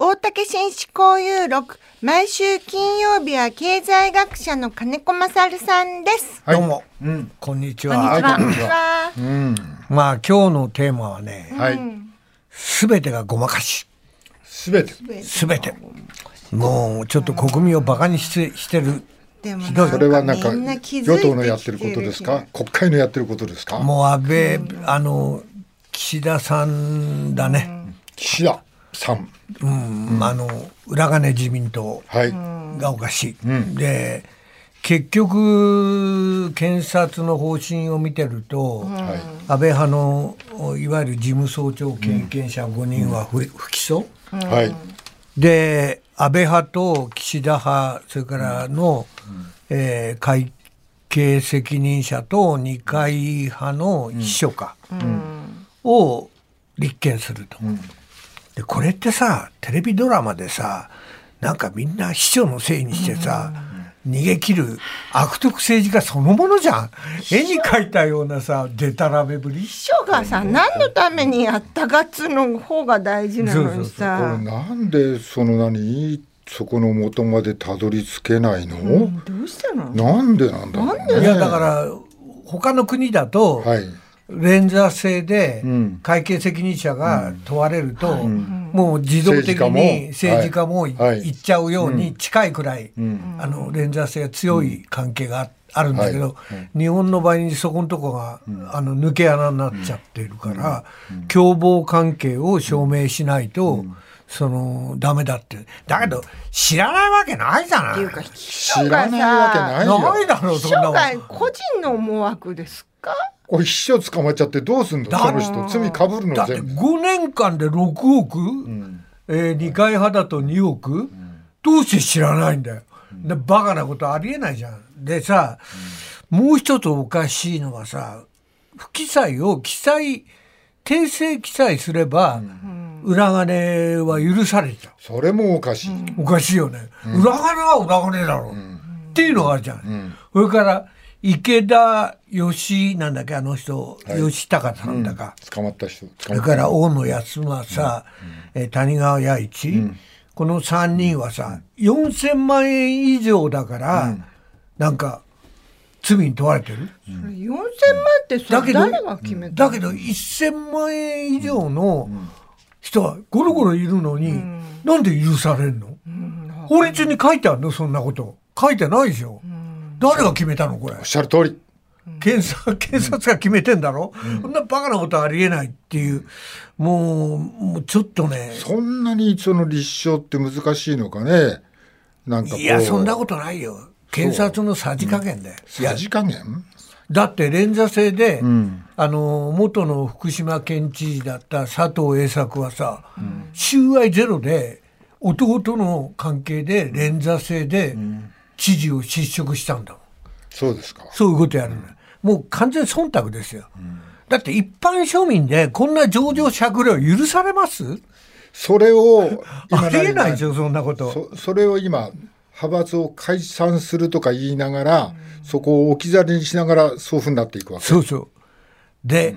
大竹紳士交友録毎週金曜日は経済学者の金子勝さんです。どうも、うん。こんにちこんにちは。は。こんにちはうん。まあ今日のテーマはね、はい。すべてがごまかし、すべて。すべて。もうちょっと国民をバカにしてしてる。でもそれはなんか与党のやってることですか？国会のやってることですか？もう安倍、あの岸田さんだね。岸田さん。うん、あの裏金自民党はい。がおかしい。で。結局検察の方針を見てると、はい。安倍派のいわゆる事務総長経験者5人は不,、不起訴、はい。で安倍派と岸田派それからの、えー会計責任者と二階派の秘書官を立件すると。でこれってさテレビドラマでさなんかみんな秘書のせいにしてさ、逃げ切る悪徳政治家そのものじゃん。絵に描いたようなさでたらめぶり。秘書がさ何のためにやったかっつうの方が大事なのにこれさなんでその何そこの元までたどり着けないの、どうしたの？なんでなんだろうね。いやだから他の国だと、はい。連座制でん。会計責任者が問われると、もう自動的に政治家も。いっちゃうように近いくらい、あの連座制が強い関係がああるんだけど、日本の場合にそこのとこが、あの抜け穴になっちゃってるから、共謀関係を証明しないと、そのダメだって。だけど知らないわけないじゃない。っていうか秘知書がらないわけさないよ。ないだろうそんな個人の思惑ですか？これ秘書捕まっちゃってどうすんの？だその人。罪かぶるだっての全部。5年間で6億、えー、2回派だと2億、どうして知らないんだよ。でバカなことありえないじゃん。でさ、もう一つおかしいのはさ不記載を記載訂正記載すれば、裏金は許されちゃそれもおかしい。うおかしいよね、裏金は裏金だろ。う、っていうのがあるじゃん、それから池田義なんだっけ？あの人、吉高さんだか、捕まった人。捕それまった。から大野康政、えー谷川弥一、この3人はさ4,000万円以上だから、なんか罪に問われてる、4000万ってさだけど誰が決めただけど1,000万円以上の人はゴロゴロいるのに、なんで許されるの、法律に書いてあるの？そんなこと。書いてないでしょ、誰が決めたのこれ？おっしゃる通り。検察検察が決めてんだろ、そんなバカなことありえないっていう。もうもうちょっとね。そんなにその立証って難しいのかね？なんか。いやそんなことないよ。検察のさじ加減で、いやさじ加減？だって連座制で、あの元の福島県知事だった佐藤栄作はさ、収賄ゼロで弟の関係で連座制で知事を失職したんだもん。そうですか。そういうことやるの。よ、もう完全忖度ですよ、だって一般庶民でこんな情状酌量許されます？それを 今ありえないでしょそんなこと。そそれを今派閥を解散するとか言いながら、そこを置き去りにしながらそういうふうになっていくわけ。そうそう。で、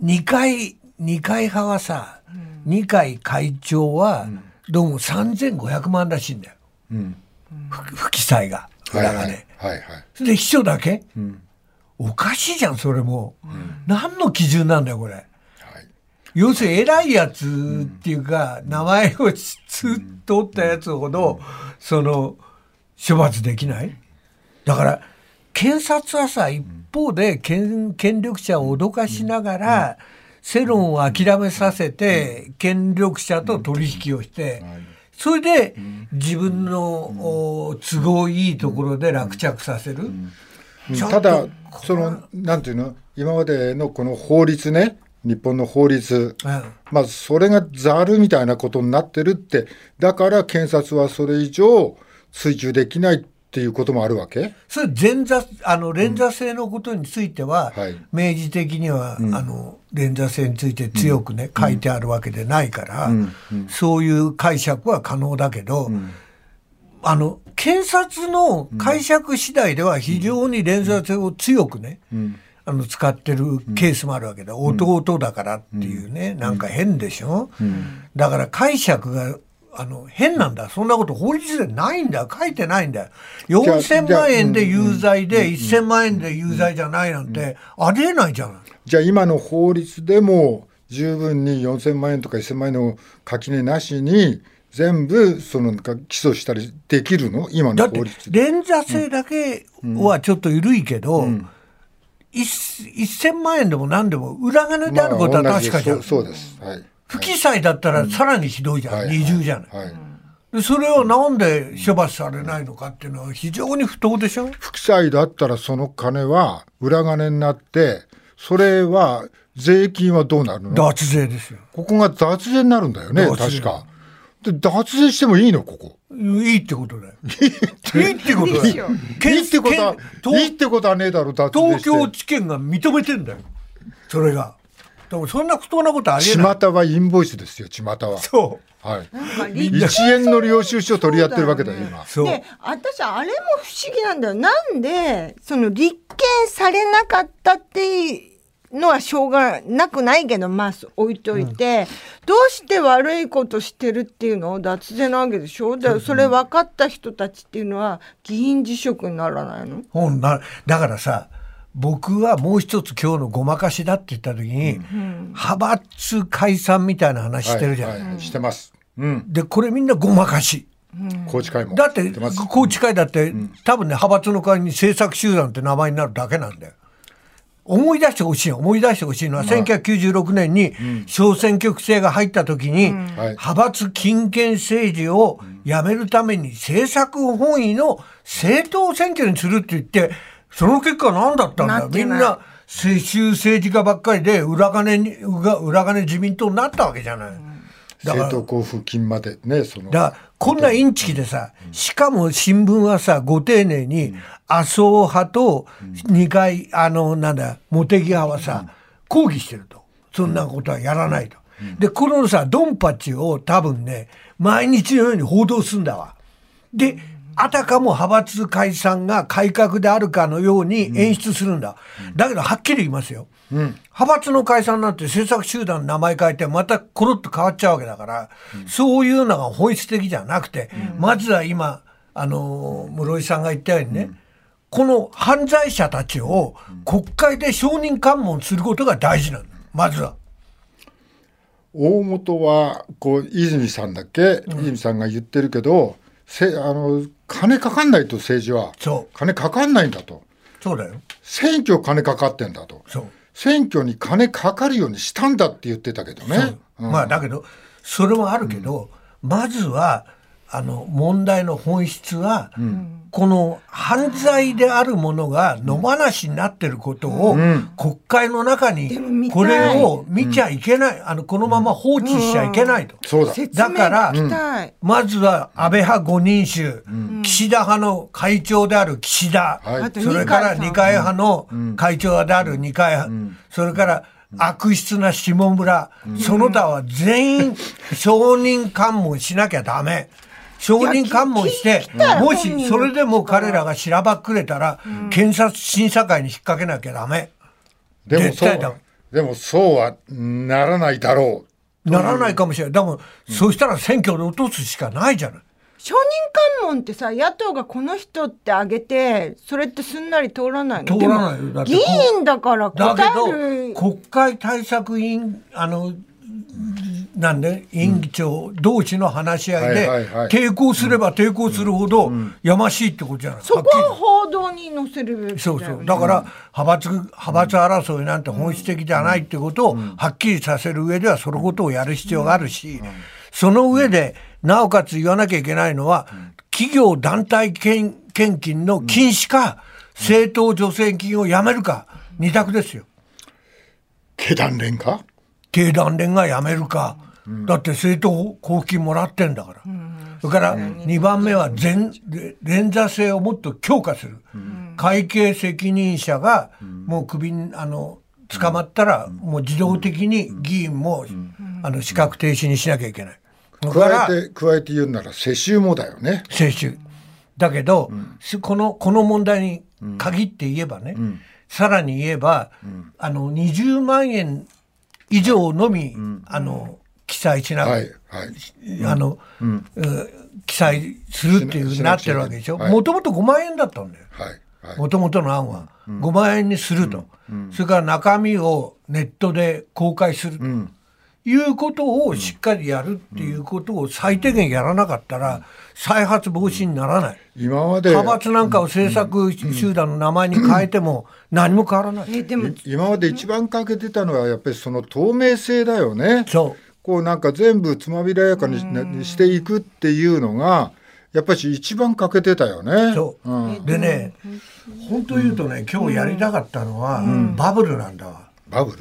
二階、二階派はさ、二階会長は、どうも3500万らしいんだよ。不不記載が。はいはい裏金。はいはい。それで秘書だけ、おかしいじゃん、それも。何の基準なんだよ、これ。はい。要するに偉いやつっていうか、名前をつつ取ったやつほど、その処罰できない？だから検察はさ一方で権権力者を脅かしながら、世論を諦めさせて権力者と取引をして、それで自分のお都合いいところで落着させる。ただそのなんていうの？今までのこの法律ね日本の法律、うん。まあそれがざるみたいなことになってるって。だから検察はそれ以上追及できないっっていうこともあるわけ？それ前座あの連座制のことについては、はい。明示的には、あの連座制について強くね、書いてあるわけでないから、そういう解釈は可能だけど、あの検察の解釈次第では非常に連座制を強くね、あの使ってるケースもあるわけだ、弟だからっていうね、なんか変でしょ、だから解釈があの変なんだ。そんなこと法律でないんだ書いてないんだよ。4000万円で有罪で1000万円で有罪じゃないなんて。ありえないじゃない。じゃあ今の法律でも十分に4000万円とか1000万円の垣根なしに全部そのなんか起訴したりできるの？今の法律で。連座制だけはちょっと緩いけど、一1000万円でも何でも裏金であることは確かじゃん、まあそうです。はい。不記載だったらさらにひどいじゃん、はい。二重じゃない、はい。でそれをなんで処罰されないのかっていうのは非常に不当でしょ？不記載だったらその金は裏金になって、それは税金はどうなるの？脱税ですよ。ここが脱税になるんだよね、確か。で、脱税してもいいの、ここ。いいってことだよ。いいってことだよ。いいってことは、いいってことはねえだろ、脱税して。東京地検が認めてんだよ。それがでもそんな不当なことありえない。巷はインボイスですよ、巷は。そう。はい。なんか立1円の領収書取り合ってるわけだよ、今。そう。で私あれも不思議なんだよ。なんでその立件されなかったっていうのはしょうがなくないけどまあ置いといて、どうして悪いことしてるっていうのを脱税なわけでしょ？だそれ分かった人たちっていうのは議員辞職にならないの？ほんなだからさ僕はもう一つ今日のごまかしだって言った時に、派閥解散みたいな話してるじゃない、はいはいしてます。うん。でこれみんなごまかし。高知会も。だってしてます。高知会だって、多分ね派閥の会に政策集団って名前になるだけなんだよ。思い出してほしい思い出してほしいのは、1996年に小選挙区制が入った時に、派閥金権政治をやめるために政策本位の政党選挙にするって言ってその結果何だったんだ？みんな世襲政治家ばっかりで裏金に裏裏金自民党になったわけじゃない。だから政党交付金までね、その。だからこんなインチキでさ、しかも新聞はさ、ご丁寧に、麻生派と二階、あの、なんだ、茂木派はさ、抗議してると。そんなことはやらないと。で、このさ、ドンパチを多分ね、毎日のように報道すんだわ。で、あたかも派閥解散が改革であるかのように演出するんだ。だけど、はっきり言いますよ。派閥の解散なんて政策集団の名前変えてまたコロッと変わっちゃうわけだから、そういうのが本質的じゃなくて、まずは今、あのー室井さんが言ったようにね、この犯罪者たちを国会で証人喚問することが大事なの。まずは。大本はこう泉さんだっけ、泉さんが言ってるけどせあの金かかんないと政治は。そう。金かかんないんだと。そうだよ。選挙金かかってんだと。そう。選挙に金かかるようにしたんだって言ってたけどね。まあだけどそれもあるけど、まずはあの問題の本質は、この犯罪であるものが野放しになってることを、国会の中にこれを見ちゃいけない、あのこのまま放置しちゃいけないと。そうだ。からまずは安倍派5人衆、岸田派の会長である岸田、それから二二階派の会長である二階派、それから悪質な下村、その他は全員証人喚問しなきゃダメ。証人喚問してもしそれでも彼らがしらばっくれたら、検察審査会に引っ掛けなきゃダメ。でもそ絶対だうでもそうはならないだろう。ならないかもしれない。でも、そうしたら選挙で落とすしかないじゃない。証人喚問ってさ野党がこの人って挙げてそれってすんなり通らないの？通らないよだってでも議員だから答えるど国会対策委員あのなんで委員長同士の話し合いで抵抗すれば抵抗するほどやましいってことじゃない、そこはっきりは報道に載せるべきだよね。そうそう。だから派閥派閥争いなんて本質的じゃないってことをはっきりさせる上ではそのことをやる必要があるしその上でなおかつ言わなきゃいけないのは企業団体献献金の禁止か政党助成金をやめるか二択ですよ。経団連か？経団連がやめるか、だって政党交付金もらってんだから、それから2番目は前連座制をもっと強化する、会計責任者がもう首にあの捕まったらもう自動的に議員もあの資格停止にしなきゃいけない。加えて加えて言うなら世襲もだよね。接種だけど、すこのこの問題に限って言えばね、さらに言えば、あの20万円以上のみ、あの記載しなく、はいはい。あの、うん。記載するっていうなってるわけでしょ。はい。もともと5万円だったんだよ。もともとの案は。5万円にすると、それから中身をネットで公開する。と、いうことをしっかりやるっていうことを最低限やらなかったら再発防止にならない。今まで。派閥なんかを政策集団の名前に変えても 何も変わらない。えでも。今まで一番欠けてたのはやっぱりその透明性だよね。そう。こうなんか全部つまびらやかにしていくっていうのがやっぱり一番欠けてたよね。そう。うん、でね、本当言うとね、今日やりたかったのは、バブルなんだわ。バブル。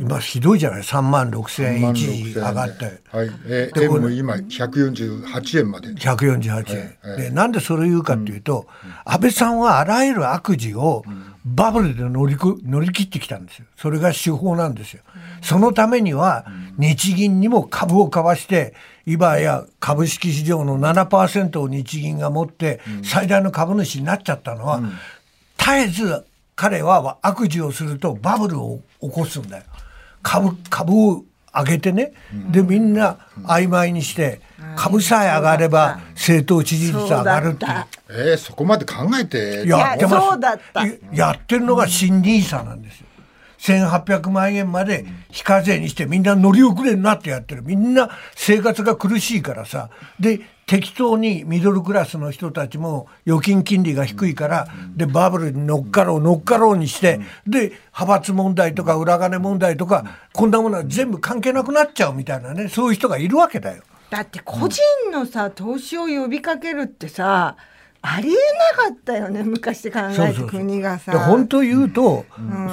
今ひどいじゃない、3万6千円。一時上がって。はい。えー、円も今148円まで。148円、でなんでそれを言うかっていうと、安倍さんはあらゆる悪事をバブルで乗りこ乗り切ってきたんですよ。それが手法なんですよ、そのためには日銀にも株を買わして今や株式市場の7%を日銀が持って最大の株主になっちゃったのは、絶えず彼は悪事をするとバブルを起こすんだよ。株株を上げてね、でみんな曖昧にして株さえ上がれば政党支持率上がるっていう。えー、そこまで考えて。やってます。いやそうだった。いやってるのが新ニーサなんですよ。1800万円まで非課税にしてみんな乗り遅れになってやってる。みんな生活が苦しいからさ。で適当にミドルクラスの人たちも預金金利が低いからでバブルに乗っかろう乗っかろうにしてで派閥問題とか裏金問題とかこんなものは全部関係なくなっちゃうみたいなねそういう人がいるわけだよ。だって個人のさ投資を呼びかけるってさありえなかったよね昔考えて国がさ。で本当言うと、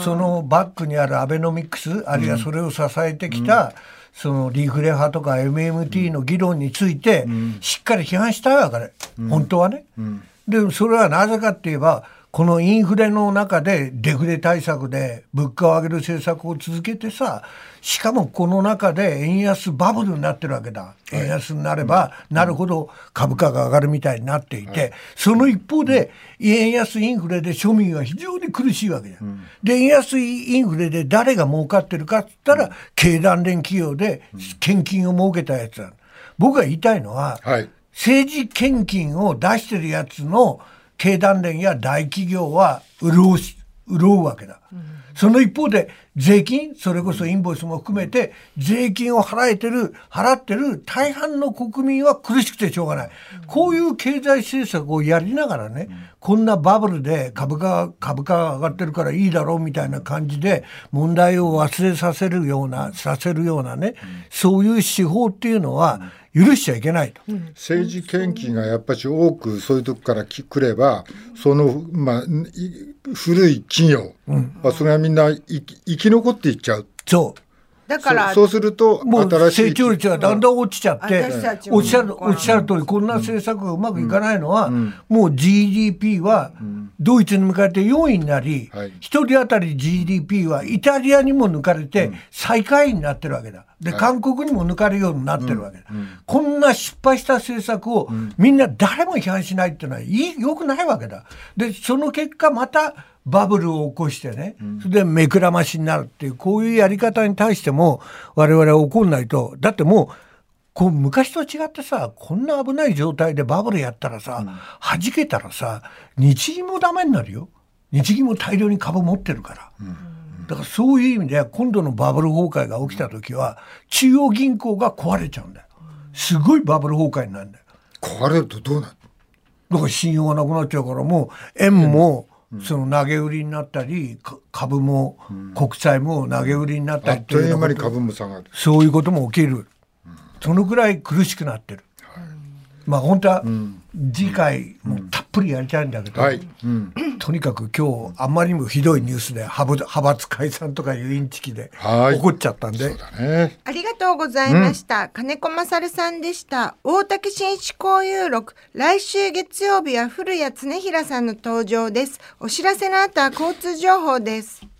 そのバックにあるアベノミクスあるいはそれを支えてきた、そのリーフレ派とか MMT の議論についてしっかり批判したいわけ、本当はね。でそれはなぜかって言えばこのインフレの中でデフレ対策で物価を上げる政策を続けてさしかもこの中で円安バブルになってるわけだ。円安になればなるほど株価が上がるみたいになっていて、その一方で円安インフレで庶民は非常に苦しいわけじゃん。で円安インフレで誰が儲かってるかっつったら経団連企業で献金を儲けたやつだ僕が言いたいのは、はい。政治献金を出してるやつの経団連や大企業は潤うし潤うわけだ、その一方で税金それこそインボイスも含めて税金を払えてる払ってる大半の国民は苦しくてしょうがない、こういう経済政策をやりながらね、こんなバブルで株価株価が上がってるからいいだろうみたいな感じで問題を忘れさせるようなさせるようなね、そういう手法っていうのは許しちゃいけないと。政治献金がやっぱり多くそういうとこからき来ればその、まあ、い古い企業、まあ、それはみんな生き生き残っていっちゃう。そう。だからそそうするともう新しい成長率がだんだん落ちちゃって、おっしゃるおっしゃる通りこんな政策がうまくいかないのは、もう GDP はドイツに向かって4位になり、はい。一人当たり GDP はイタリアにも抜かれて最下位になってるわけだ。で、韓国にも抜かれるようになってるわけだ。こんな失敗した政策をみんな誰も批判しないっていうのはいい良くないわけだ。で、その結果またバブルを起こしてね、それで目くらましになるっていう、こういうやり方に対しても我々は怒んないと、だってもう、こう昔と違ってさこんな危ない状態でバブルやったらさ、弾けたらさ日銀もダメになるよ。日銀も大量に株持ってるから、だからそういう意味では今度のバブル崩壊が起きた時は中央銀行が壊れちゃうんだよ。すごいバブル崩壊になるんだよ。壊れるとどうなる？だから信用がなくなっちゃうからもう円もその投げ売りになったりか株も国債も投げ売りになったありっという間にようなこと株も下がるそういうことも起きる。そのぐらい苦しくなってる。まあ本当は次回もたっぷりやりたいんだけど、はい。うん。とにかく今日あんまりにもひどいニュースで派閥派閥解散とかいうインチキではい怒っちゃったんで、ね。ありがとうございました。金子勝さんでした。大竹紳士交友録。来週月曜日は古谷恒平さんの登場です。お知らせの後は交通情報です。